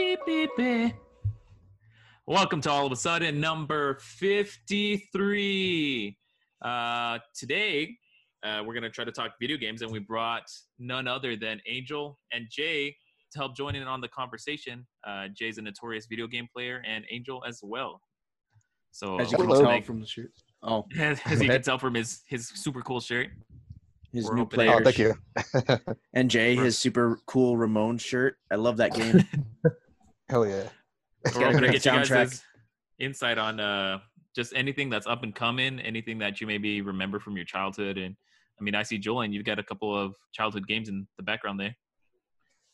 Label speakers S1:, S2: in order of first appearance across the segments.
S1: beep, beep, beep. Welcome to All of a Sudden number 53. Uh, today, uh, we're going to try to talk video games, and we brought none other than Angel and Jay to help join in on the conversation. Uh, Jay's a notorious video game player, and Angel as well. So,
S2: As you can tell
S1: make-
S2: from the shirt. Oh,
S1: as you can tell from his his super cool shirt.
S2: his
S1: We're
S2: new player.
S3: Oh, thank you.
S2: And Jay, his super cool Rayman shirt. I love that game.
S3: Hell yeah.
S1: We're
S2: got a
S1: hoping to get you guys insight on uh, just anything that's up and coming, anything that you maybe remember from your childhood. And I mean, I see Julian, you've got a couple of childhood games in the background there.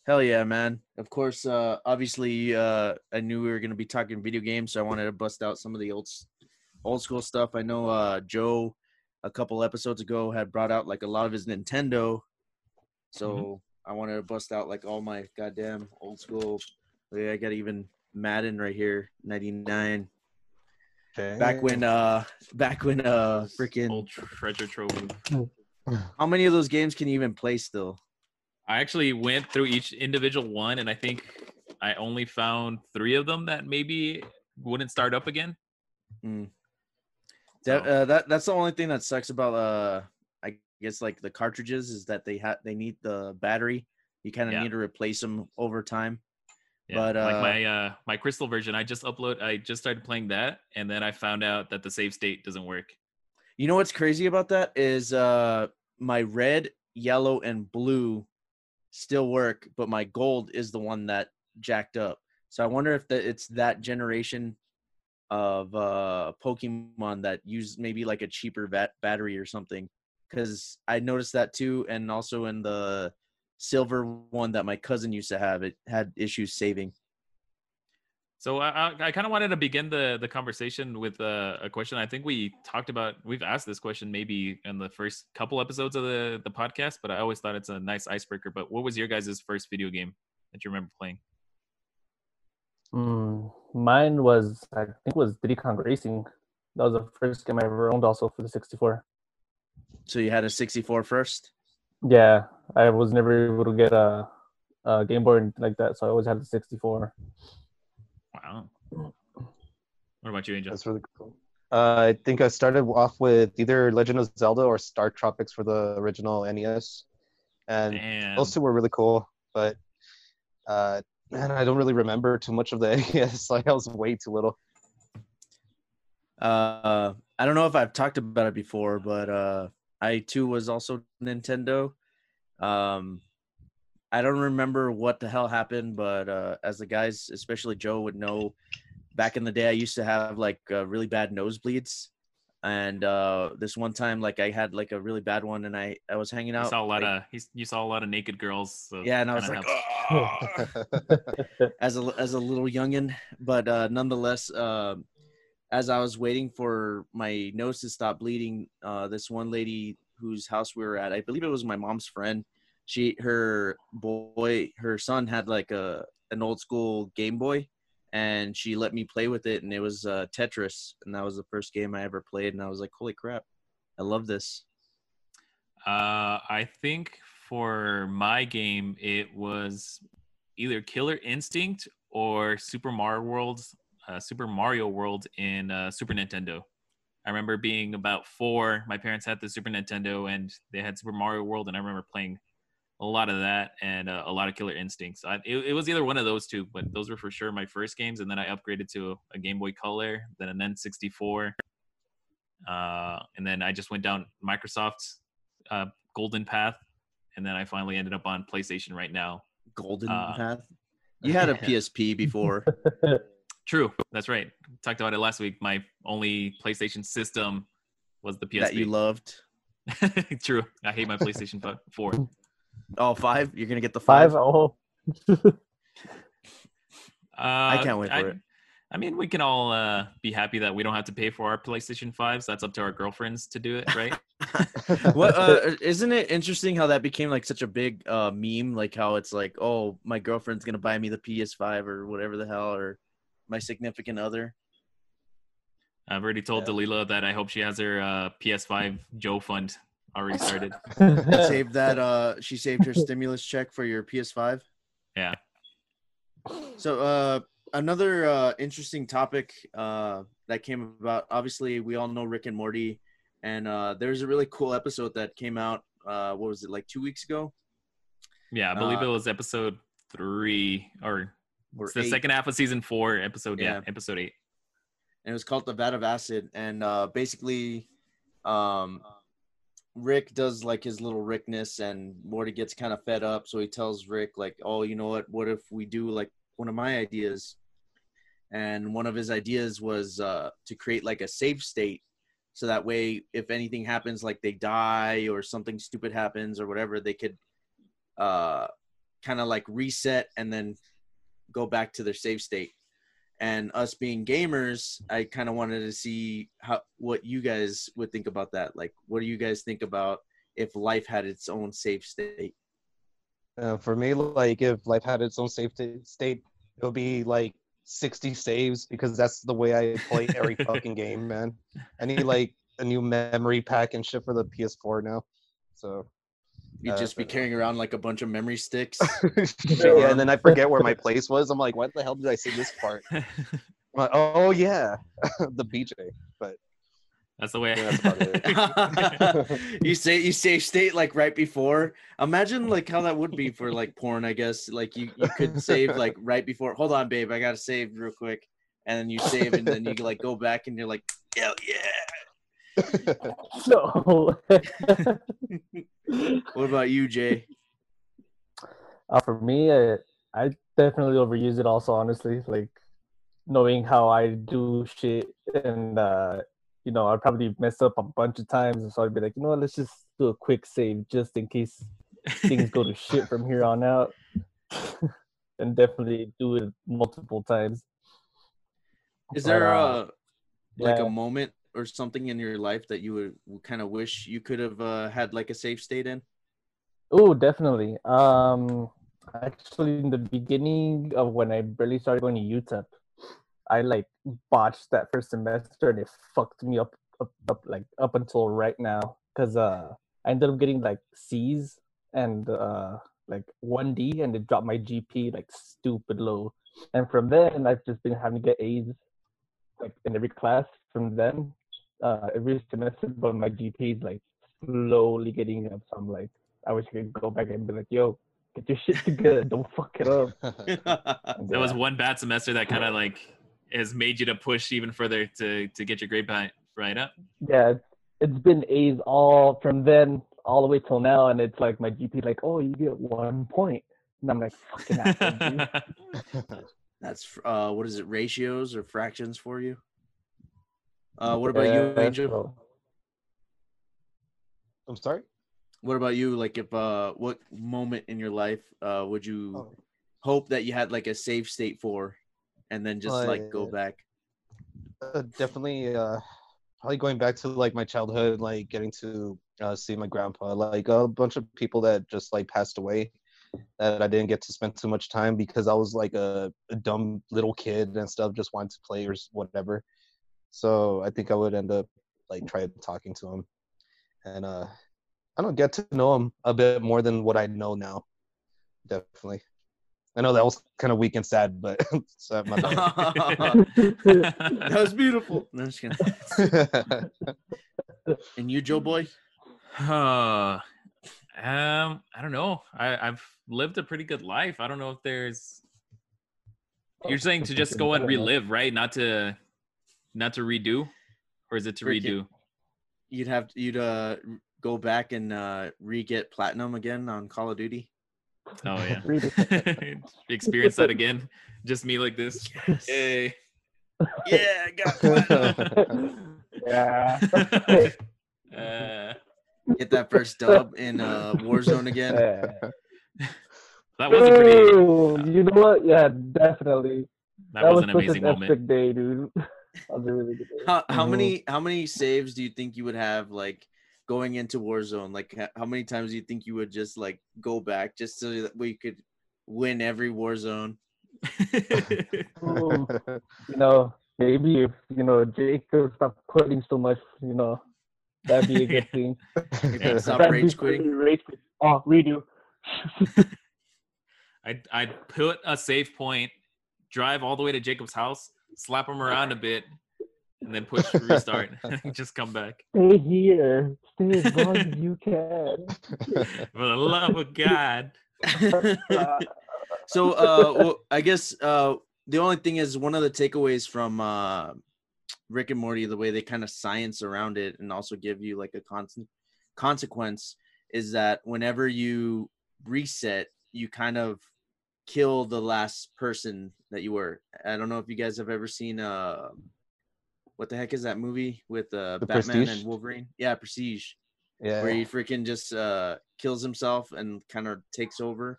S2: Hell yeah, man. Of course, uh, obviously, uh, I knew we were going to be talking video games, so I wanted to bust out some of the old, old school stuff. I know uh, Joe, a couple episodes ago, had brought out like a lot of his Nintendo. So
S1: Mm-hmm.
S2: I wanted to bust out like all my goddamn old school. Yeah, I got even Madden right here, 99. Back when, uh, back when, uh, freaking,
S1: Old treasure trove.
S2: how many of those games can you even play still?
S1: I actually went through each individual one, and I think I only found three of them that maybe wouldn't start up again.
S2: Mm.
S1: So-
S2: That, uh, that that's the only thing that sucks about uh I guess like the cartridges is that they have they need the battery. You kind of
S1: Yeah.
S2: need to replace them over time.
S1: Yeah,
S2: But,
S1: like
S2: uh,
S1: my uh, my crystal version, I just upload. I just started playing that, and then I found out that the save state doesn't work.
S2: You know what's crazy about that is uh my red, yellow, and blue still work, but my gold is the one that jacked up. So I wonder if that it's that generation of uh Pokemon that use maybe like a cheaper bat- battery or something. Because I noticed that too, and also in the silver one that my cousin used to have, it had issues saving.
S1: So I, I, I kind of wanted to begin the the conversation with uh, a question. I think we talked about. We've asked this question maybe in the first couple episodes of the the podcast, but I always thought it's a nice icebreaker. But what was your guys' first video game that you remember playing?
S4: Mm, mine was, I think, was Diddy Kong Racing. That was the first game I ever owned, also for the 64.
S2: So you had a 64 first.
S4: Yeah, I was never able to get a, a Game Boy like that, so I always had the 64.
S1: Wow. What about you, Angel?
S3: That's really cool. Uh, I think I started off with either Legend of Zelda or Star Tropics for the original NES, and
S1: Damn.
S3: those two were really cool. But uh, man, I don't really remember too much of the NES. Like I was way too little.
S2: Uh, I don't know if I've talked about it before, but uh, I too was also Nintendo. Um, I don't remember what the hell happened, but uh, as the guys, especially Joe, would know, back in the day, I used to have like uh, really bad nosebleeds, and uh, this one time, like I had like a really bad one, and I I was hanging
S1: You
S2: out.
S1: saw a lot
S2: like-
S1: of he's, you saw a lot of naked girls. So
S2: yeah, and I was like, "Oh." as a as a little youngin, but uh, nonetheless, uh, as I was waiting for my nose to stop bleeding, uh, this one lady whose house we were at, I believe it was my mom's friend. She her boy, her son had like a an old school Game Boy, and she let me play with it, and it was uh, Tetris, and that was the first game I ever played, and I was like, holy crap, I love this.
S1: Uh, I think for my game, it was either Killer Instinct or Super Mario World, uh, Super Mario World in uh, Super Nintendo. I remember being about four. My parents had the Super Nintendo and they had Super Mario World, and I remember playing a lot of that and uh, a lot of Killer Instincts. I, it, it was either one of those two, but those were for sure my first games. And then I upgraded to a, Game Boy Color, then an N64, uh, and then I just went down Microsoft's uh, golden path and then i finally ended up on playstation right now
S2: Golden
S1: Uh,
S2: Path. You had a PSP before.
S1: true that's right talked about it last week my only playstation system was the PS
S2: that you loved.
S1: true i hate my playstation fi- 4
S2: Oh, five? You're gonna get the
S4: Five?
S2: five?
S4: Oh,
S1: uh, I
S2: can't wait for
S1: I,
S2: it.
S1: I mean we can all uh, be happy that we don't have to pay for our playstation 5s that's up to our girlfriends to do it right
S2: what uh, isn't it interesting how that became like such a big uh meme like how it's like oh my girlfriend's gonna buy me the ps5 or whatever the hell or my significant other.
S1: I've already told
S3: Yeah.
S1: delila that i hope she has her uh, ps5 joe fund already started.
S2: Saved that uh she saved her stimulus check for your ps5
S1: yeah.
S2: So uh another uh interesting topic uh that came about obviously we all know Rick and Morty and uh there's a really cool episode that came out uh what was it like 2 weeks ago?
S1: Yeah, I believe
S2: Uh,
S1: it was episode three or
S2: or
S1: it's the second half of season four, episode yeah,
S2: Yeah.
S1: episode eight.
S2: and it was called The Vat of Acid. And uh basically um Rick does like his little Rickness and Morty gets kind of fed up. So he tells Rick like oh you know what? What if we do like one of my ideas? And one of his ideas was uh to create like a safe state. So that way if anything happens like they die or something stupid happens or whatever they could uh kind of like reset and then go back to their safe state and us being gamers i kind of wanted to see how what you guys would think about that like what do you guys think about if life had its own safe state
S3: Uh, for me, like if life had its own safety state, it would be like 60 saves because that's the way I play every fucking game, man. I need like a new memory pack and shit for the PS4 now. So
S2: you'd
S3: Uh,
S2: just be carrying around like a bunch of memory sticks
S3: yeah, and then I forget where my place was. I'm like, what the hell did I say this part? Like, oh yeah, the BJ. But
S1: That's the way.
S3: Yeah, that's about
S2: you say you say state like right before imagine like how that would be for like porn i guess like you, you could save like right before hold on babe i gotta save real quick and then you save and then you like go back and you're like hell yeah
S4: No.
S2: what about you jay
S4: Uh, for me, I, I definitely overuse it. Also, honestly, like knowing how I do shit, and uh, you know, I'd probably mess up a bunch of times, so I'd be like, you know what, let's just do a quick save just in case things go to shit from here on out, and definitely do it multiple times.
S2: is
S4: But,
S2: there
S4: uh,
S2: a like
S4: yeah.
S2: a moment or something in your life that you would, would kind of wish you could have uh, had like a safe state in
S4: Oh, definitely. Um, actually, in the beginning of when I barely started going to UTEP, I like botched that first semester, and it fucked me up, up, up like up until right now. Cause uh, I ended up getting like C's and uh, like one D, and it dropped my GP like stupid low. And from then, I've just been having to get A's like in every class. From then, uh, every semester, but my GP is like slowly getting up. So I'm like. I wish I could go back and be like, yo, get your shit together. Don't fuck it up. And,
S1: That was one bad semester that kind of like has made you to push even further to to get your grade back right up.
S4: Yeah, it's, it's been A's all from then all the way till now. And it's like my GP, like, oh, you get one point. And I'm like, fucking asshole.
S2: That's uh, what is it? Ratios or fractions for you? Uh, what about you,
S4: Yeah,
S2: Angel?
S3: I'm sorry.
S2: What about you? Like, if uh, what moment in your life uh would you
S3: Oh.
S2: hope that you had like a safe state for, and then just like go
S3: Uh,
S2: back?
S3: uh, definitely uh probably going back to like my childhood like getting to uh, see my grandpa like a bunch of people that just like passed away that i didn't get to spend too much time because i was like a, a dumb little kid and stuff just wanted to play or whatever so i think i would end up like try talking to him and uh i don't get to know him a bit more than what i know now definitely i know that was kind of weak and sad but so my bad.
S2: That was beautiful. No, just kidding. And you, Joe boy?
S1: Uh, um, I don't know. I, I've lived a pretty good life. I don't know if there's. You're saying to just go and relive, right? Not to, not to redo, or is it to
S2: Rick,
S1: redo?
S2: You'd have you'd uh go back and uh re-get platinum again on Call of Duty.
S1: Oh yeah. Experience that again. Just me like this. Hey.
S2: Yeah, I got platinum.
S4: yeah.
S1: Uh,
S2: Get that first dub in uh Warzone again.
S4: Yeah.
S1: that was a pretty.
S4: Ooh, you know what? Yeah, definitely.
S1: That was an
S4: such
S1: amazing
S4: an
S1: moment.
S4: epic day, dude. That was a really good day.
S2: How how
S4: Mhm.
S2: many how many saves do you think you would have like going into Warzone? Like how many times do you think you would just like go back just so that we could win every Warzone?
S4: Ooh, you know, maybe if you know Jake could stop quitting so much, you know, that'd be a good thing.
S2: Yeah, stop
S4: That'd
S2: rage quitting.
S4: Rage quit. Oh, redo.
S1: I'd, I'd put a save point drive all the way to Jacob's house, slap them around a bit, and then push restart. just come back.
S4: Stay here. Stay as long as you can.
S1: For the love of God.
S2: so uh well, i guess uh the only thing is one of the takeaways from uh rick and morty the way they kind of science around it and also give you like a constant consequence is that whenever you reset you kind of kill the last person that you were i don't know if you guys have ever seen uh what the heck is that movie with uh
S3: The
S2: batman
S3: Prestige?
S2: and wolverine yeah prestige
S3: yeah.
S2: where he freaking just uh kills himself and kind of takes over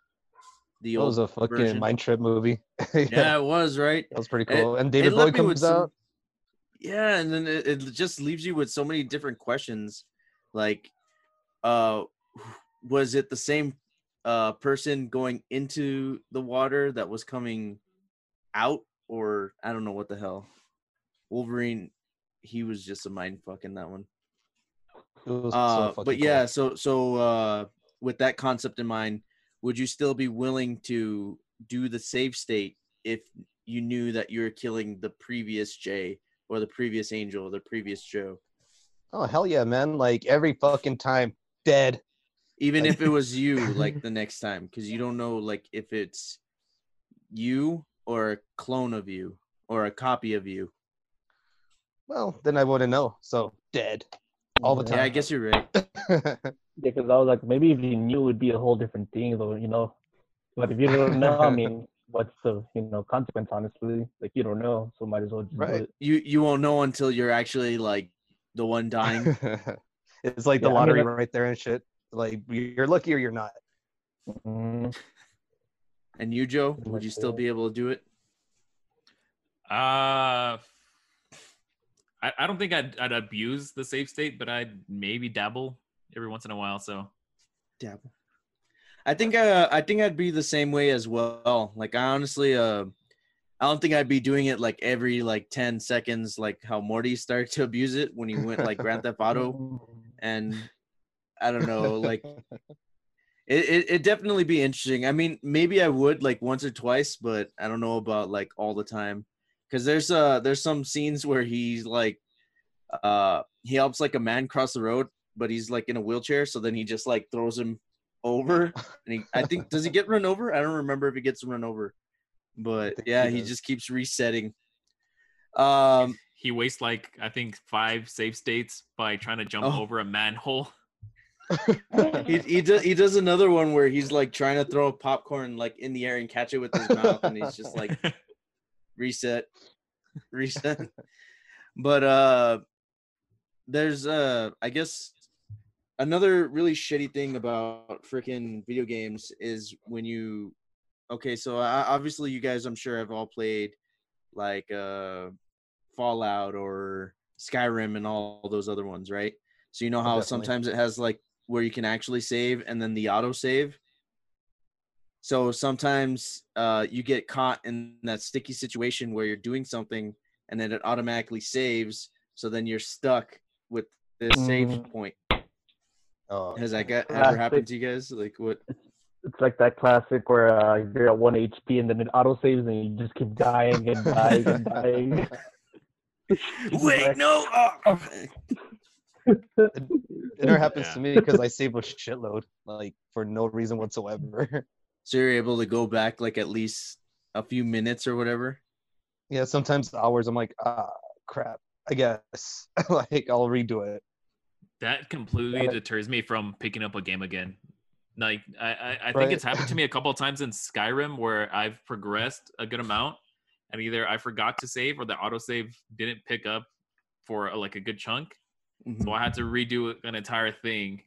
S2: the
S3: That was a fucking
S2: version.
S3: mind trip movie.
S2: yeah. it was right
S3: That was pretty
S2: It-
S3: cool. and David Bowie comes
S2: some-
S3: out.
S2: yeah and then it, it just leaves you with so many different questions like uh was it the same uh person going into the water that was coming out or i don't know what the hell wolverine he was just a mind fuck in that one
S3: so
S2: uh
S3: fucking
S2: but
S3: cool.
S2: yeah so so uh with that concept in mind would you still be willing to do the save state if you knew that you were killing the previous jay or the previous angel or the previous joe
S3: Oh hell yeah, man! Like every fucking time, dead.
S2: Even if it was you like the next time because you don't know like if it's you or a clone of you or a copy of you
S3: Well, then I wouldn't know. So dead all the time
S2: yeah i guess you're right
S4: Because I was like, maybe if you knew, it'd be a whole different thing, though. You know, but if you don't know, I mean, what's the you know consequence? Honestly, like you don't know, so might as well just
S3: Right.
S4: it.
S2: you you won't know until you're actually like the one dying
S3: it's like the
S4: Yeah, I mean,
S3: lottery right there and shit. Like you're lucky or you're not.
S4: Mm,
S2: and you joe would you still be able to do it
S1: Uh, I, I don't think I'd, I'd abuse the safe state, but I'd maybe dabble every once in a while. So
S2: dabble. I think uh, I think I'd be the same way as well. Like I honestly uh I don't think I'd be doing it like every like 10 seconds like how Morty started to abuse it when he went like Grand Theft Auto and I don't know like it, it it definitely be interesting. I mean maybe I would like once or twice but I don't know about like all the time cuz there's uh there's some scenes where he's like uh he helps like a man cross the road but he's like in a wheelchair so then he just like throws him over and he I think does he get run over? I don't remember if he gets run over. But yeah,
S3: he
S2: he just keeps resetting. Um
S1: he wastes like I think five safe states by trying to jump
S2: Oh.
S1: over a manhole.
S2: He he does he does another one where he's like trying to throw a popcorn like in the air and catch it with his mouth and he's just like reset reset. But uh there's uh I guess another really shitty thing about freaking video games is when you okay so I, obviously you guys i'm sure have all played like uh fallout or skyrim and all those other ones right so you know how
S3: Definitely.
S2: sometimes it has like where you can actually save and then the auto save so sometimes uh you get caught in that sticky situation where you're doing something and then it automatically saves so then you're stuck with the save
S4: Mhm.
S2: point
S3: oh,
S2: has that got, ever happened to you guys like what
S4: It's like that classic where uh, you're at one HP and then it auto saves and you just keep dying and dying and dying.
S2: wait no oh.
S3: It never happens
S1: Yeah.
S3: to me because I save a shitload, like for no reason whatsoever.
S2: so you're able to go back like at least a few minutes or whatever
S3: yeah, sometimes hours I'm like, ah, crap. I guess like I'll redo it.
S1: That completely
S4: Yeah.
S1: deters me from picking up a game again. Like I, I, I think
S3: Right.
S1: it's happened to me a couple of times in Skyrim where I've progressed a good amount, and either I forgot to save or the autosave didn't pick up for uh, like a good chunk,
S2: Mhm.
S1: so I had to redo an entire thing,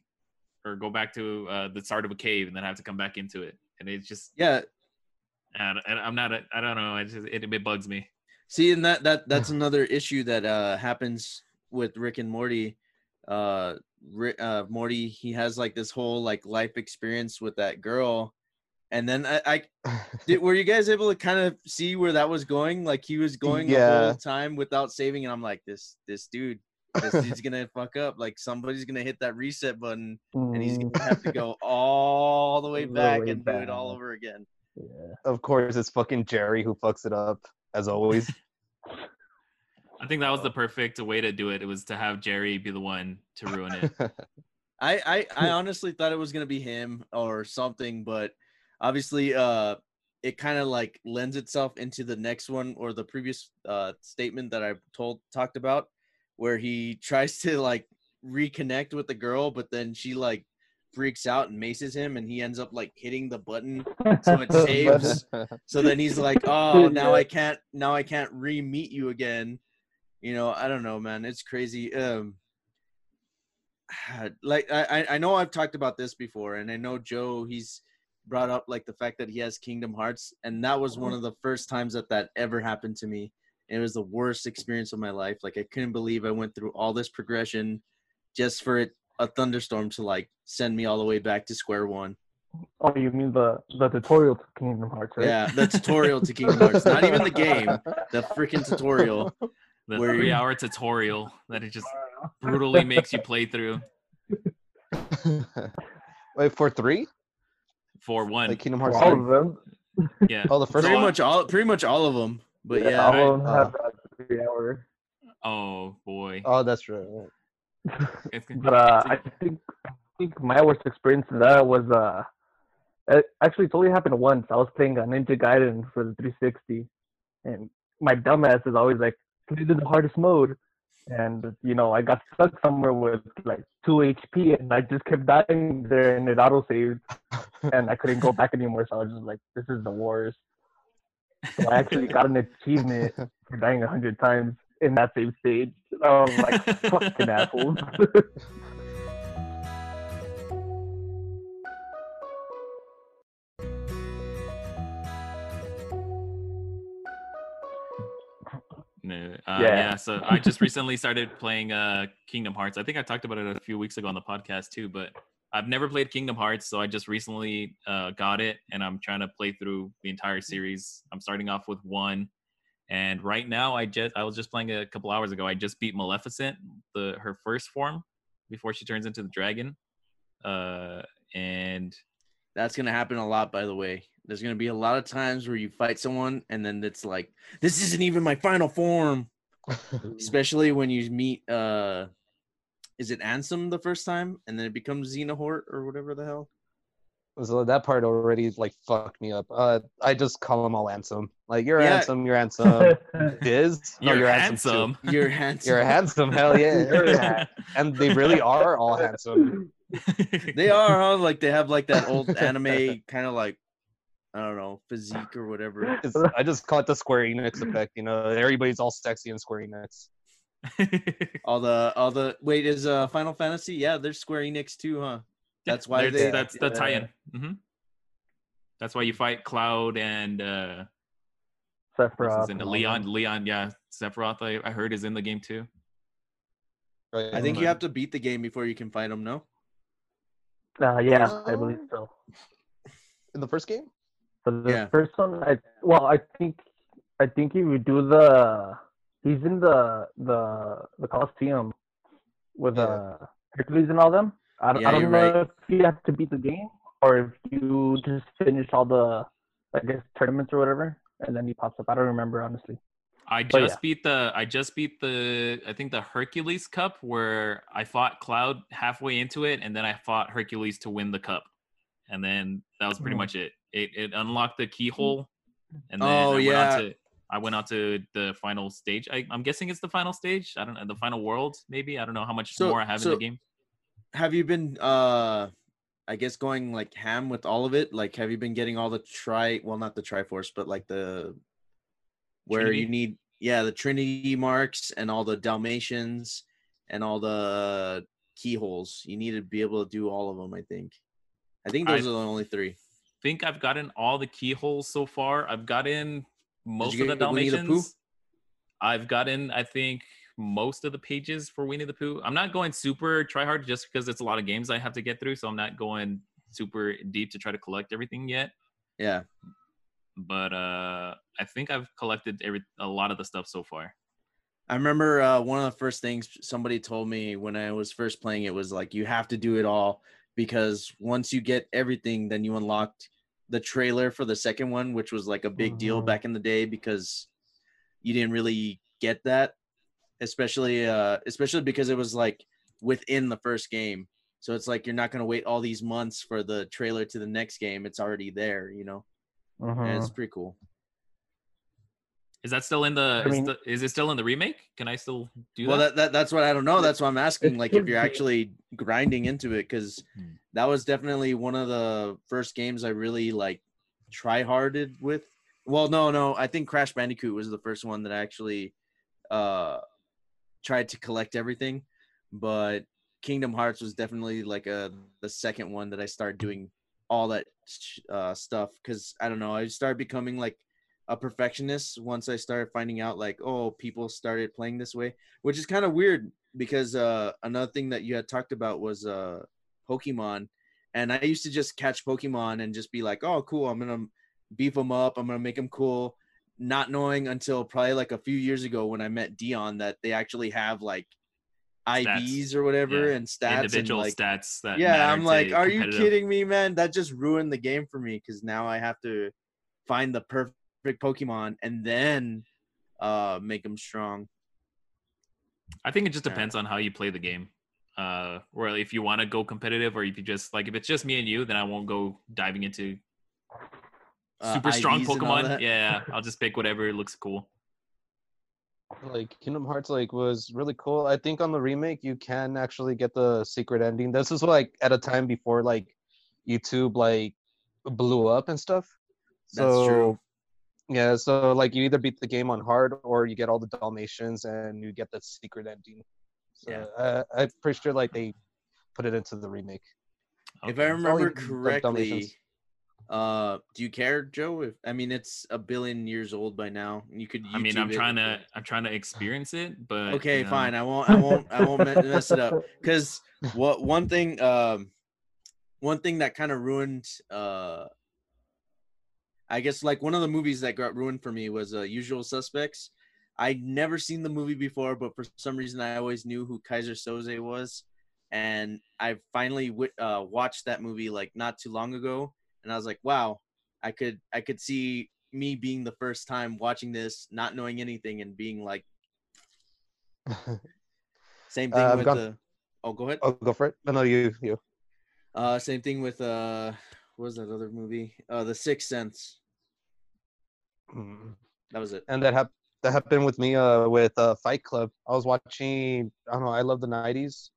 S1: or go back to uh, the start of a cave and then have to come back into it, and it's just
S2: yeah
S1: and, and I'm not a, I don't know it just it, it bugs me.
S2: See, and that that that's another issue that uh happens with Rick and Morty. Uh, Rick, uh, Morty, he has like this whole like life experience with that girl, and then I, I did. Were you guys able to kind of see where that was going? Like he was going the
S3: Yeah.
S2: whole time without saving, and I'm like, this this dude, this dude's gonna fuck up. Like somebody's gonna hit that reset button, and he's
S4: Mm.
S2: gonna have to go all the way back
S4: way
S2: and do it all over again.
S4: Yeah.
S3: Of course, it's fucking Jerry who fucks it up as always.
S1: I think that was the perfect way to do it. It was to have Jerry be the one to ruin it.
S2: I, I I honestly thought it was gonna be him or something, but obviously, uh, it kind of like lends itself into the next one or the previous uh statement that I told talked about, where he tries to like reconnect with the girl, but then she like freaks out and maces him, and he ends up like hitting the button so it saves. So then he's like, "Oh, now I can't. Now I can't re-meet you again." You know, I don't know, man. It's crazy. Um, like I I- I know I've talked about this before, and I know Joe he's brought up like the fact that he has Kingdom Hearts, and that was one of the first times that that ever happened to me. And it was the worst experience of my life. Like I couldn't believe I went through all this progression just for it a thunderstorm to like send me all the way back to square one.
S4: Oh, you mean the the tutorial to Kingdom Hearts, right?
S2: Yeah, the tutorial to Kingdom Hearts, not even the game, the freaking tutorial.
S1: The
S2: Where you-
S1: three hour tutorial that it just brutally makes you play through
S3: Wait for three?
S1: for one.
S3: Like Kingdom
S4: For
S3: Hearts
S4: all of them.
S1: yeah.
S3: Oh, the first
S2: Pretty
S3: one.
S2: much all, pretty much all of them. But yeah,
S4: all
S1: right.
S4: of them have that three hour.
S1: Oh boy.
S3: Oh, that's right.
S1: It's-
S4: But uh, I think I think my worst experience in that was uh, it actually it's only happened once. I was playing a Ninja Gaiden for the 360, and my dumbass is always like, "Play to the hardest mode," and you know I got stuck somewhere with like two HP, and I just kept dying there, and it auto saved, and I couldn't go back anymore. So I was just like, "This is the worst." So I actually got an achievement for dying a hundred times in that same stage. I was like, "Fucking assholes."
S1: No, uh,
S4: Yeah.
S1: yeah. So I just recently started playing uh, Kingdom Hearts. I think I talked about it a few weeks ago on the podcast too, but I've never played Kingdom Hearts, so I just recently uh, got it, and I'm trying to play through the entire series. I'm starting off with one, and right now I just I was just playing a couple hours ago. I just beat Maleficent, the her first form, before she turns into the dragon. Uh, and
S2: that's gonna happen a lot. By the way, there's gonna be a lot of times where you fight someone, and then it's like, this isn't even my final form. Especially when you meet, uh, is it Ansem the first time, and then it becomes Xehanort or whatever the hell.
S3: So that part already like fucked me up. Uh, I just call them all handsome. Like you're
S2: Yeah.
S3: handsome, you're handsome. Diz, No,
S1: you're,
S3: handsome.
S1: handsome.
S2: You're handsome.
S3: You're handsome, hell yeah. and they really are all handsome.
S2: they are, huh? Like they have like that old anime kind of like, I don't know, physique or whatever.
S3: It's, I just call it the Square Enix effect. You know, everybody's all sexy in Square Enix.
S2: All the, all the. Wait, is uh Final Fantasy? Yeah, there's Square Enix too, huh? That's why
S1: There's-
S2: they-
S1: that's the
S2: yeah.
S1: tie-in. hmm That's why you fight Cloud and uh,
S4: Sephiroth. and
S1: Leon. Leon, yeah, Sephiroth. I, I heard is in the game too.
S3: Right?
S2: I think you have to beat the game before you can fight them. No.
S4: them. Uh, yeah, I believe so.
S3: in the first game.
S4: So the
S2: Yeah.
S4: first one, I well, I think I think if you do the, he's in the the the Coliseum with
S3: Yeah.
S4: uh Hercules and all them. I, don't
S2: Yeah,
S4: I don't know
S2: right.
S4: if you have to beat the game or if you just finish all the I guess tournaments or whatever, and then he pops up. I don't remember honestly.
S1: I just
S4: yeah.
S1: beat the I just beat the I think the Hercules Cup where I fought Cloud halfway into it and then I fought Hercules to win the cup. And then that was pretty
S4: Mhm.
S1: much it. It it unlocked the keyhole and then
S2: Oh,
S1: I went
S2: yeah.
S1: I went out to the final stage. I, I'm guessing it's the final stage. I don't know the final world, maybe. I don't know how much
S2: So-
S1: more I have in the game.
S2: Have you been uh I guess going like ham with all of it? Like have you been getting all the tri well not the Triforce, but like the where
S1: Trinity?
S2: you need yeah, the Trinity marks and all the Dalmatians and all the keyholes. You need to be able to do all of them, I think. I think those
S1: I-
S2: are the only three.
S1: think I've gotten all the keyholes so far. I've gotten most of the Dalmatians. I've gotten, I think, most of the pages for Winnie the Pooh. I'm not going super try hard just because it's a lot of games I have to get through, so I'm not going super deep to try to collect everything yet.
S2: Yeah.
S1: But uh I think I've collected every a lot of the stuff so far.
S2: I remember uh, one of the first things somebody told me when I was first playing it was like you have to do it all because once you get everything, then you unlocked the trailer for the second one, which was like a big deal
S4: Mhm.
S2: back in the day because you didn't really get that, especially uh especially because it was like within the first game. So it's like you're not gonna wait all these months for the trailer to the next game. It's already there, you know. And it's pretty cool.
S1: Is that still in the?
S4: I
S1: is, the is it still in the remake? Can I still do
S2: well,
S1: that?
S2: that, that that's what I don't know. That's why I'm asking, like, if you're actually grinding into it, because
S1: Hmm.
S2: that was definitely one of the first games I really like try harded with. Well, no, no, I think Crash Bandicoot was the first one that I actually uh tried to collect everything, but Kingdom Hearts was definitely like a the second one that I started doing all that uh, stuff because I don't know, I started becoming like a perfectionist once I started finding out like oh people started playing this way, which is kind of weird because uh another thing that you had talked about was uh Pokemon, and I used to just catch Pokemon and just be like oh cool I'm gonna beef them up I'm gonna make them cool, not knowing until probably like a few years ago when I met Dion that they actually have like IVs or whatever
S1: Yeah.
S2: and stats and
S1: Individual
S2: like
S1: stats that.
S2: yeah i'm like are you kidding me man that just ruined the game for me because now i have to find the perfect pokemon and then uh make them strong
S1: I think it just
S2: Yeah.
S1: depends on how you play the game. Uh, or if you want to go competitive, or if you just like if it's just me and you, then I won't go diving into
S2: uh,
S1: super strong
S2: IVs
S1: Pokemon. Yeah, I'll just pick whatever looks cool.
S3: like Kingdom Hearts like was really cool. I think on the remake you can actually get the secret ending. This is like at a time before like YouTube like blew up and stuff. So
S2: That's true.
S3: Yeah, so like you either beat the game on hard or you get all the Dalmatians and you get the secret ending. So
S2: Yeah.
S3: uh, I'm pretty sure like they put it into the remake.
S2: if i remember
S3: the
S2: correctly uh do you care joe if i mean it's a billion years old by now you could
S1: I mean, I'm
S2: it.
S1: trying to I'm trying to experience it, but
S2: okay
S1: you know,
S2: fine i won't i won't i won't mess it up because what one thing um one thing that kind of ruined uh i guess like one of the movies that got ruined for me was uh usual suspects i'd never seen the movie before but for some reason i always knew who keyser soze was and i finally w- uh watched that movie like not too long ago and i was like wow i could i could see me being the first time watching this not knowing anything and being like same thing
S3: Uh,
S2: with
S3: gone-
S2: the. Oh, go ahead.
S3: oh, go for it. No, no, you, you.
S2: Uh, same thing with uh, what was that other movie? Uh, The Sixth Sense.
S3: Mm.
S2: That was it.
S3: and that hap- that happened with me uh with uh Fight Club. I was watching I don't know, I love the nineties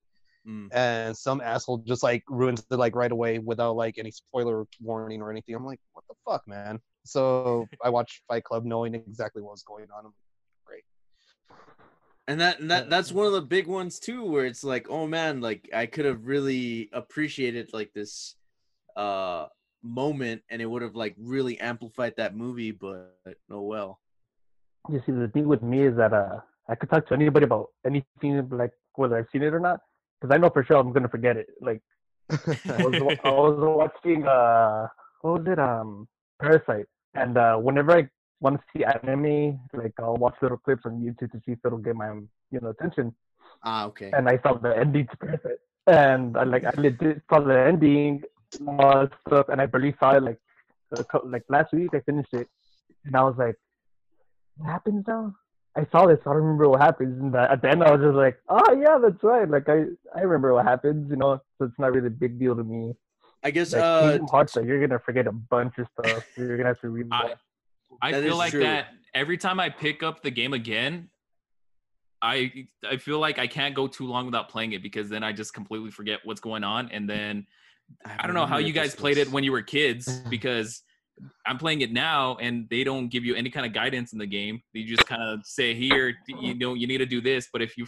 S2: Mm.
S3: and some asshole just like ruins it like right away without like any spoiler warning or anything. I'm like, what the fuck, man? So I watched Fight Club knowing exactly what was going on. I'm like, Great.
S2: And that and that that's one of the big ones too, where it's like, oh man, like I could have really appreciated like this uh moment, and it would have like really amplified that movie. But oh well.
S4: You see, the thing with me is that uh, I could talk to anybody about anything, like whether I've seen it or not, because I know for sure I'm gonna forget it. Like I was, I was watching uh, what was it? Um, Parasite, and uh, whenever I want to see anime, like I'll watch little clips on YouTube to see if it'll get my you know attention.
S2: Ah, okay.
S4: And I saw the ending to Parasite, and I like I legit saw the ending, uh, stuff, and I barely saw it like a like last week. I finished it, and I was like, "What happens now?" I saw this. I don't remember what happens, and at the end, I was just like, "Oh yeah, that's right." Like I I remember what happens, you know. So it's not really a big deal to me.
S2: I guess
S4: Like
S2: uh,
S4: Kingdom Hearts, like, you're gonna forget a bunch of stuff. You're gonna have to read.
S1: I- I feel like
S2: true.
S1: that every time I pick up the game again, I I feel like I can't go too long without playing it because then I just completely forget what's going on and then I don't know how you guys played it when you were kids because I'm playing it now and they don't give you any kind of guidance in the game. They just kind of say here, you know, you need to do this. But if you,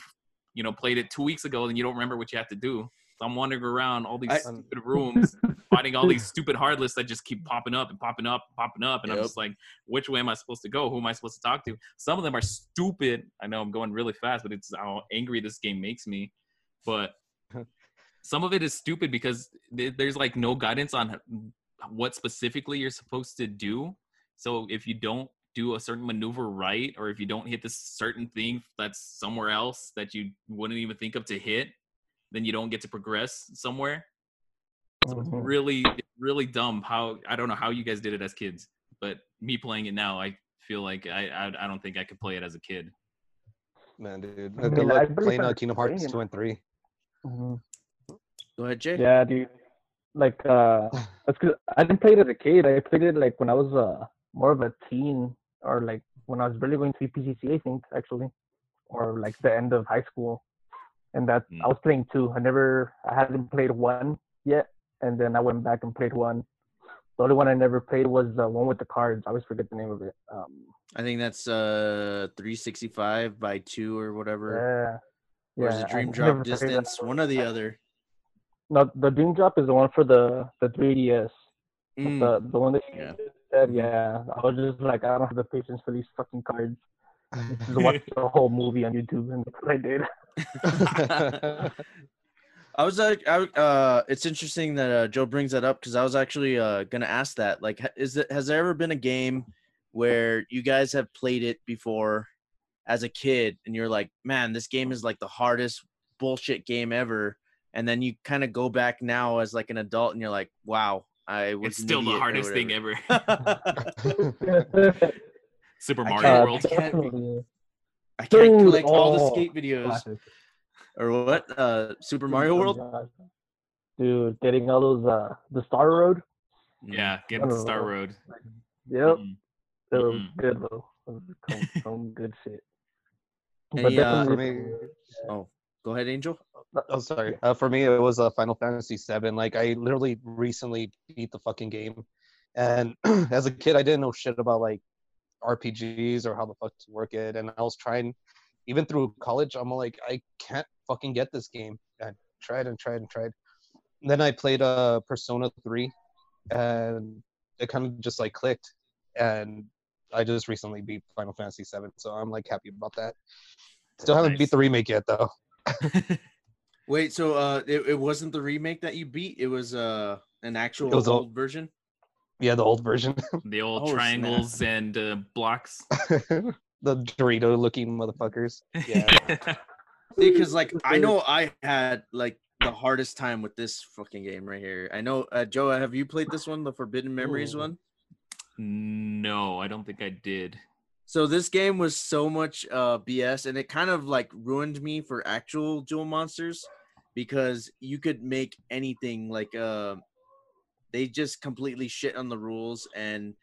S1: you know, played it two weeks ago, then you don't remember what you have to do. So I'm wandering around all these
S2: I-
S1: stupid rooms, finding all these stupid hard lists that just keep popping up and popping up, and popping up, and I'm just like, which way am I supposed to go? Who am I supposed to talk to? Some of them are stupid. I know I'm going really fast, but it's how angry this game makes me. But some of it is stupid because th- there's like no guidance on what specifically you're supposed to do. So if you don't do a certain maneuver right, or if you don't hit this certain thing that's somewhere else that you wouldn't even think of to hit, then you don't get to progress somewhere. it's
S4: Mhm.
S1: really really dumb how I don't know how you guys did it as kids, but me playing it now, I feel like I I, I don't think I could play it as a kid.
S3: Man, dude.
S4: I
S3: Good
S4: mean, I
S3: luck playing uh, Kingdom Hearts 2 and 3.
S4: Mhm.
S2: Go ahead, Jay.
S4: Yeah, dude. Like, uh, that's cause I didn't play it as a kid. I played it like when I was uh more of a teen, or like when I was really going to PCC, I think actually, or like the end of high school. And that
S1: Mm.
S4: I was playing two. I never, I hadn't played one yet, and then I went back and played one. The only one I never played was the one with the cards. I always forget the name of it. Um,
S2: I think that's uh 365 by two or whatever.
S4: yeah,
S2: Or is it Dream
S4: never
S2: Drop Distance?
S4: one.
S2: One or the other.
S4: No, the Doom Drop is the one for the the 3DS.
S2: Mm.
S4: The the one that you
S2: Yeah.
S4: said, yeah. I was just like, I don't have the patience for these fucking cards. Just watch the whole movie on YouTube, and that's what I did.
S2: I was like, I, uh, it's interesting that uh, Joe brings that up because I was actually uh, gonna ask that. Like, is it has there ever been a game where you guys have played it before as a kid, and you're like, man, this game is like the hardest bullshit game ever, and then you kind of go back now as like an adult, and you're like, wow, I was
S1: It's still the hardest thing ever. Super
S2: I
S1: Mario
S2: can't-
S1: World.
S2: I can't. I can't
S4: Dude,
S2: collect all the
S4: oh,
S2: skate videos
S4: classic.
S2: or what? Uh, Super Mario
S4: Oh,
S2: World.
S4: Dude, getting all those uh the Star Road.
S1: Yeah, get into Star
S4: Oh.
S1: Road.
S4: Yep,
S1: Mm.
S4: that was
S1: Mm-mm.
S4: good though. Some, some good shit.
S2: Any, uh,
S3: For
S4: definitely-
S3: me,
S2: Oh, go ahead, Angel.
S3: oh sorry. Uh, for me, it was uh, Final Fantasy VII. Like I literally recently beat the fucking game, and as a kid, I didn't know shit about like RPGs or how the fuck to work it. And I was trying, even through college, I'm like, I can't fucking get this game. I tried and tried and tried. And then I played uh Persona 3, and it kind of just like clicked, and I just recently beat Final Fantasy VII, so I'm like happy about that. Still haven't
S1: Nice.
S3: beat the remake yet though.
S2: Wait, so uh, it, it wasn't the remake that you beat. It was uh an actual
S3: was a-
S2: old version.
S3: Yeah, the old version.
S1: the old
S2: Oh, snap.
S1: triangles and uh, blocks.
S3: the Dorito looking motherfuckers. Yeah.
S2: Because like I know I had like the hardest time with this fucking game right here. I know, uh, Joe. Have you played this one, the Forbidden Memories
S4: Ooh.
S2: one?
S1: no, I don't think I did.
S2: So this game was so much uh BS and it kind of like ruined me for actual duel monsters because you could make anything like uh they just completely shit on the rules and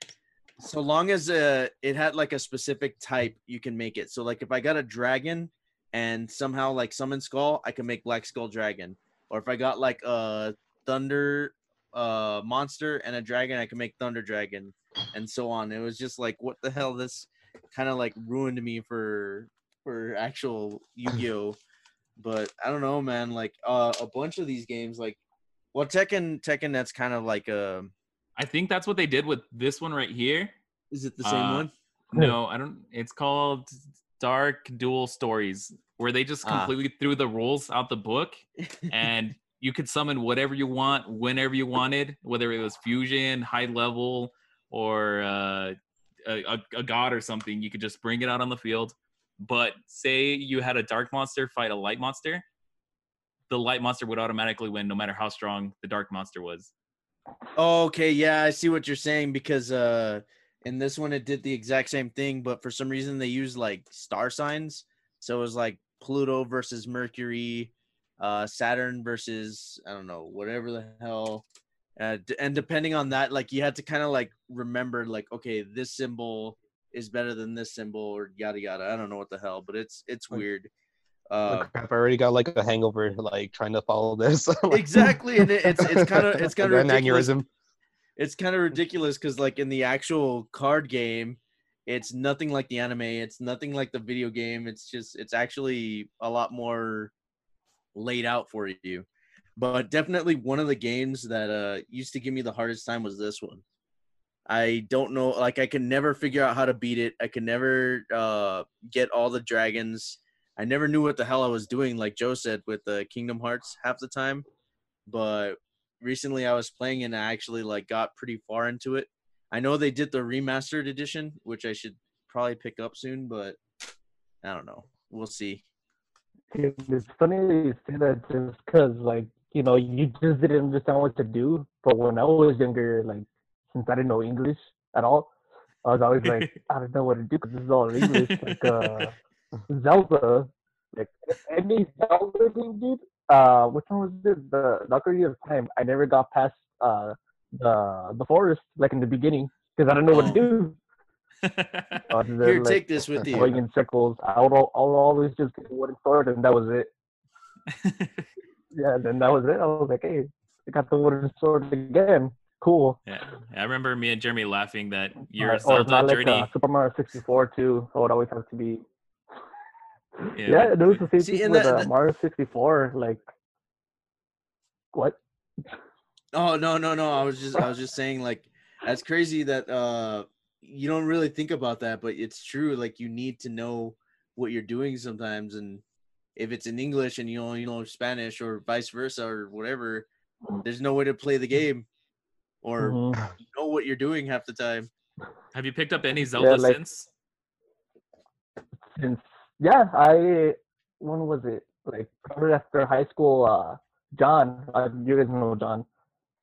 S2: so long as uh it had like a specific type you can make it. So like if I got a dragon and somehow like summon skull, I can make black skull dragon. Or if I got like a thunder uh monster and a dragon, I can make thunder dragon and so on. It was just like what the hell this kind of like ruined me for for actual Yu-Gi-Oh. but I don't know, man. Like uh, a bunch of these games, like well, Tekken, Tekken, that's kind of like a.
S1: I think that's what they did with this one right here.
S2: Is it the same
S1: Uh,
S2: one?
S1: No, I don't. It's called Dark Duel Stories, where they just
S2: Ah.
S1: completely threw the rules out the book, and you could summon whatever you want, whenever you wanted, whether it was fusion, high level, or uh, a, a, god or something. You could just bring it out on the field. But say you had a dark monster fight a light monster, the light monster would automatically win, no matter how strong the dark monster was.
S2: Okay, yeah, I see what you're saying because uh in this one it did the exact same thing, but for some reason they used like star signs. So it was like Pluto versus Mercury, uh Saturn versus I don't know, whatever the hell. Uh, and depending on that, like you had to kind of like remember, like, okay, this symbol is better than this symbol, or yada yada. I don't know what the hell, but it's it's weird.
S3: Oh,
S2: Uh,
S3: crap, I already got like a hangover, like trying to follow this.
S2: Exactly, and it, it's it's kind of it's kind of
S3: an aneurysm.
S2: it's kind of ridiculous because like in the actual card game it's nothing like the anime it's nothing like the video game it's just it's actually a lot more laid out for you but definitely one of the games that uh used to give me the hardest time was this one i don't know like i can never figure out how to beat it i can never uh get all the dragons i never knew what the hell i was doing like joe said with the kingdom hearts half the time but recently I was playing and I actually like got pretty far into it. I know they did the remastered edition, which I should probably pick up soon, but I don't know. We'll see.
S4: It's funny you say that just because, like, you know, you just didn't understand what to do. But when I was younger, like since I didn't know English at all, I was always like, I don't know what to do because this is all English. like uh, Zelda, like any Zelda game, dude. Uh, which one was it? The the Ocarina of Time. I never got past uh the the forest like in the beginning because I don't know what to
S2: Oh.
S4: do. I was there,
S2: Here,
S4: like,
S2: take this with
S4: going
S2: you.
S4: in circles. I would, al- I would always just get a wooden sword, and that was it. Yeah, then that was it. I was like, hey, I got the wooden sword again. Cool.
S1: yeah, I remember me and Jeremy laughing that your
S4: Uh, or
S1: Zelda
S4: not like
S1: journey.
S4: uh, Super Mario 64 too. So it always has to be.
S1: Yeah,
S4: Yeah,
S1: but-
S4: it was the same
S2: See,
S4: thing with
S2: that-
S4: uh,
S2: that-
S4: Mario 64. Like, what?
S2: Oh no no no! I was just I was just saying like that's crazy that uh you don't really think about that, but it's true. Like you need to know what you're doing sometimes, and if it's in English and you only know Spanish or vice versa or whatever, there's no way to play the game or
S4: Mhm.
S2: know what you're doing half the time.
S1: Have you picked up any Zelda
S4: like-
S1: since?
S4: Since yeah, I when was it? Like probably after high school. Uh, John, uh, you guys know John.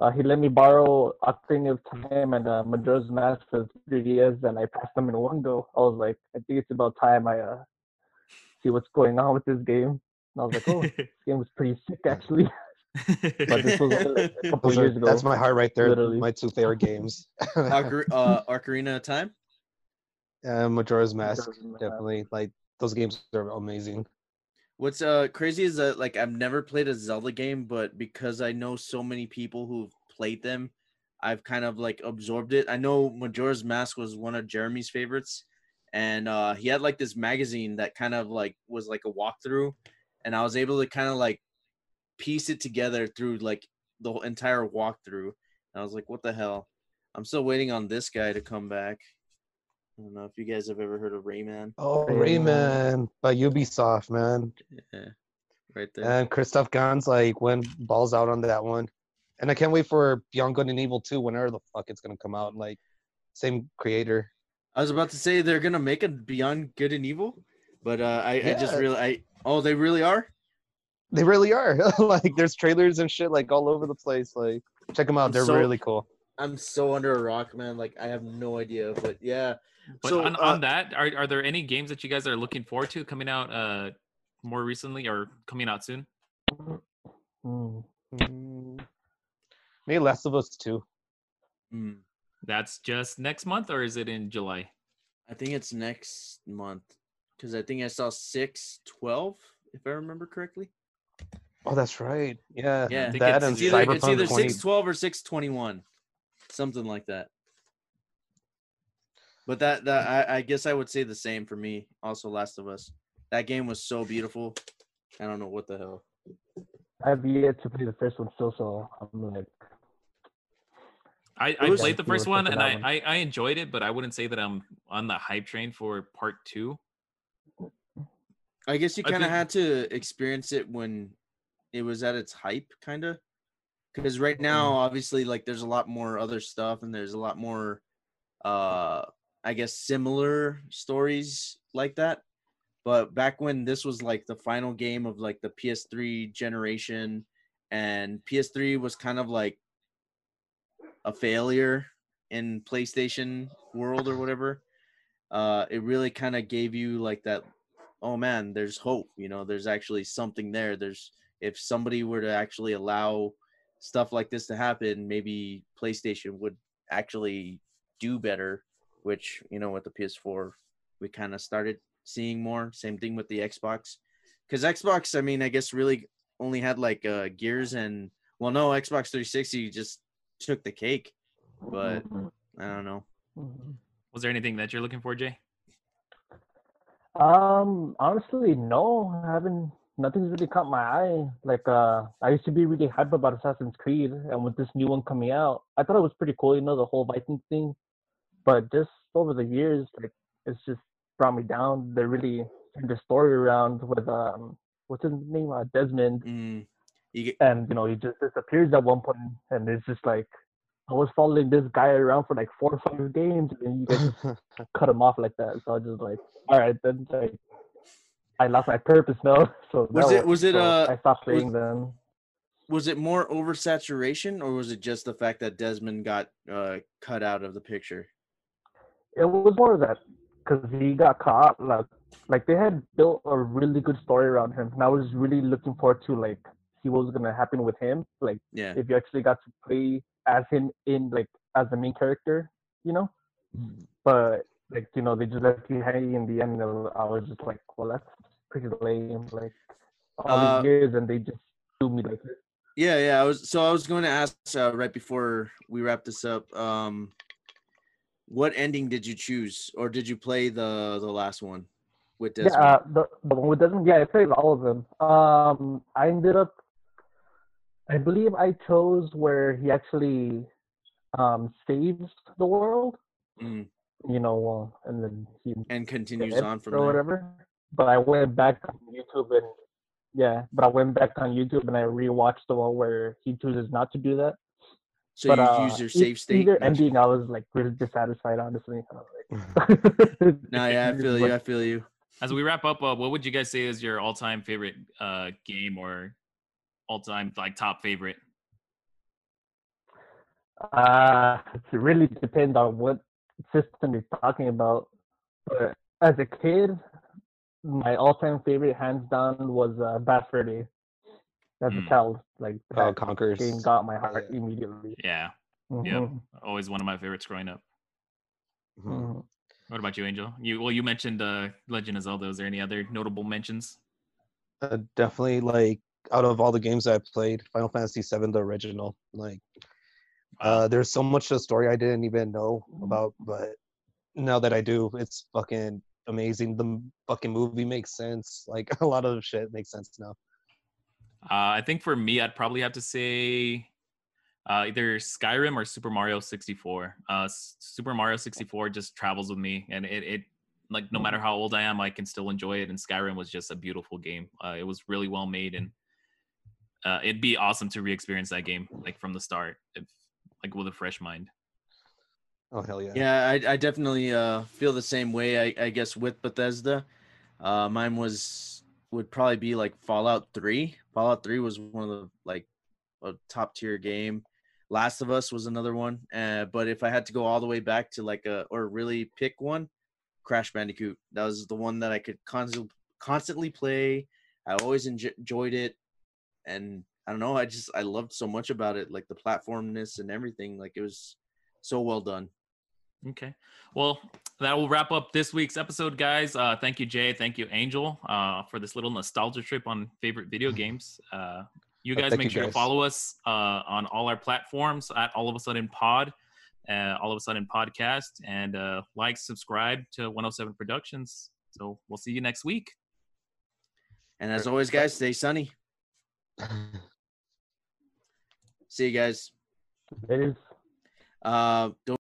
S4: Uh, he let me borrow Ocarina of Time and uh, Majora's Mask for 3DS, and I passed them in one go. I was like, I think it's about time I uh, see what's going on with this game. And I was like, oh, this game was pretty sick actually. but this was a couple
S3: Those are-
S4: years ago.
S3: that's my heart right there.
S4: literally.
S3: My two favorite games.
S2: Ocar- uh, Ocarina of Time.
S3: uh, Majora's Mask,
S4: Majora's Mask.
S3: definitely. Like those games are amazing.
S2: What's uh crazy is that like I've never played a Zelda game, but because I know so many people who've played them, I've kind of like absorbed it. I know Majora's Mask was one of Jeremy's favorites, and uh he had like this magazine that kind of like was like a walkthrough, and I was able to kind of like piece it together through like the whole entire walkthrough. And I was like, what the hell? I'm still waiting on this guy to come back. I don't know if you guys have ever heard of Rayman.
S3: Oh,
S4: Rayman.
S3: Rayman by Ubisoft, man.
S2: Yeah, right there.
S3: And Christoph Gans like went balls out on that one. And I can't wait for Beyond Good and Evil 2 whenever the fuck it's gonna come out. Like same creator.
S2: I was about to say they're gonna make a Beyond Good and Evil, but uh, I, I just
S3: Yeah.
S2: really I oh they really are.
S3: They really are. like there's trailers and shit like all over the place. Like check them out.
S2: I'm
S3: They're
S2: so-
S3: really cool.
S2: I'm so under a rock, man. Like I have no idea, but yeah.
S1: But
S2: so
S1: on,
S2: uh,
S1: on that, are, are there any games that you guys are looking forward to coming out uh more recently or coming out soon?
S4: Hmm.
S3: Mm, Maybe Last of Us 2.
S2: hmm,
S1: That's just next month or is it in July?
S2: I think it's next month because I think I saw six twelve if I remember correctly.
S3: Oh, that's right. Yeah.
S2: Yeah,
S3: that
S1: it's
S3: and
S2: It's either,
S3: Cyberpunk
S2: it's either
S3: 20.
S2: six twelve or six twenty one, something like that. But that that I, I guess I would say the same for me. Also, Last of Us. That game was so beautiful. I don't know what the hell.
S4: I've yet to play the first one still, so I'm like,
S1: I, I played the first one and I,
S4: one.
S1: I, I enjoyed it, but I wouldn't say that I'm on the hype train for part two.
S2: I guess you kind of
S1: think-
S2: had to experience it when it was at its hype, kind of. Because right now, obviously, like there's a lot more other stuff, and there's a lot more, uh, I guess, similar stories like that. But back when this was like the final game of like the PS3 generation, and PS3 was kind of like a failure in PlayStation world or whatever. Uh, it really kind of gave you like that oh man, there's hope. You know, there's actually something there. There's if somebody were to actually allow stuff like this to happen, maybe PlayStation would actually do better. Which you know, with the PS4, we kind of started seeing more. Same thing with the Xbox, because Xbox, I mean, I guess really only had like uh, Gears and well, no, Xbox 360 just took the cake. But
S4: mhm,
S2: I don't know.
S4: mhm.
S1: Was there anything that you're looking for, Jay?
S4: Um, honestly, no, I haven't. Nothing's really caught my eye. Like, uh, I used to be really hyped about Assassin's Creed, and with this new one coming out, I thought it was pretty cool. You know, the whole Viking thing. But just over the years, like, it's just brought me down. They really turned the story around with um, what's his name, uh, Desmond,
S2: Mm, you get,
S4: and you know, he just disappears at one point, and it's just like. I was following this guy around for like four or five games, and then you guys just cut him off like that. So I was just like, all right, then like, I lost my purpose now. So
S2: Was it- was it,
S4: so
S2: uh,
S4: I stopped playing them.
S2: was it more oversaturation or was it just the fact that Desmond got uh, cut out of the picture?
S4: It was more of that because he got caught. Like, like they had built a really good story around him, and I was really looking forward to like see what was gonna happen with him. Like,
S2: Yeah.
S4: if you actually got to play as him in like as the main character, you know. But like you know, they just left you hanging in the end. And I was just like, well, that's pretty lame. Like all
S2: Uh,
S4: these years, and they just do me like this.
S2: Yeah, yeah. I was so I was going to ask uh, right before we wrap this up. Um, what ending did you choose, or did you play the the last one with Desmond?
S4: Yeah, uh, the the one with Desmond. Yeah, I played all of them. Um, I ended up, I believe I chose where he actually um saves the world.
S2: Mm,
S4: You know, uh, and then he
S2: and continues on from
S4: or
S2: there.
S4: whatever. But I went back on YouTube and yeah, but I went back on YouTube and I rewatched the one where he chooses not to do that.
S2: So
S4: but
S2: you
S4: uh,
S2: use your
S4: e-
S2: save state.
S4: Either ending, I was like really dissatisfied, honestly. I like,
S2: No, yeah, I feel you. I feel you.
S1: As we wrap up, uh, what would you guys say is your all-time favorite uh, game or all-time like top favorite?
S4: Uh, it really depends on what system you're talking about. But as a kid, my all-time favorite, hands down, was uh, Bad Fur Day. As
S1: Mm.
S4: a child, like
S3: Oh,
S4: that
S3: Conker's.
S4: game got my heart
S3: yeah.
S4: immediately.
S1: Yeah, Yep.
S4: Mhm,
S1: always one of my favorites growing up.
S3: Mhm.
S4: mhm.
S1: What about you, Angel? You well, you mentioned uh, Legend of Zelda. Is there any other notable mentions?
S3: Uh, definitely, like out of all the games I played, Final Fantasy VII, the original. Like, uh, there's so much of the story I didn't even know about, but now that I do, it's fucking amazing. The fucking movie makes sense. Like a lot of shit makes sense now.
S1: Uh, I think for me, I'd probably have to say uh, either Skyrim or Super Mario 64. Uh, Super Mario 64 just travels with me, and it, it like no matter how old I am, I can still enjoy it. And Skyrim was just a beautiful game. Uh, it was really well made, and uh, it'd be awesome to re-experience that game like from the start, if, like with a fresh mind.
S3: Oh hell yeah.
S2: Yeah, I, I definitely uh, feel the same way. I, I guess with Bethesda, uh, mine was would probably be like Fallout Three. Fallout Three was one of the like a top tier game. Last of Us was another one. Uh, but if I had to go all the way back to like a or really pick one, Crash Bandicoot. That was the one that I could constantly constantly play. I always enjoyed it, and I don't know. I just I loved so much about it, like the platformness and everything. Like it was so well done.
S1: Okay. Well, that will wrap up this week's episode, guys. Uh, thank you, Jay. Thank you, Angel, uh, for this little nostalgia trip on favorite video games. Uh, you
S3: Uh,
S1: guys
S3: thank
S1: make
S3: you,
S1: sure to follow us uh, on all our platforms at All of a Sudden Pod, uh, All of a Sudden Podcast, and uh, like, subscribe to 107 Productions. So we'll see you next week.
S2: And as always, guys, stay sunny. See you guys.
S4: It is.
S2: Uh, don't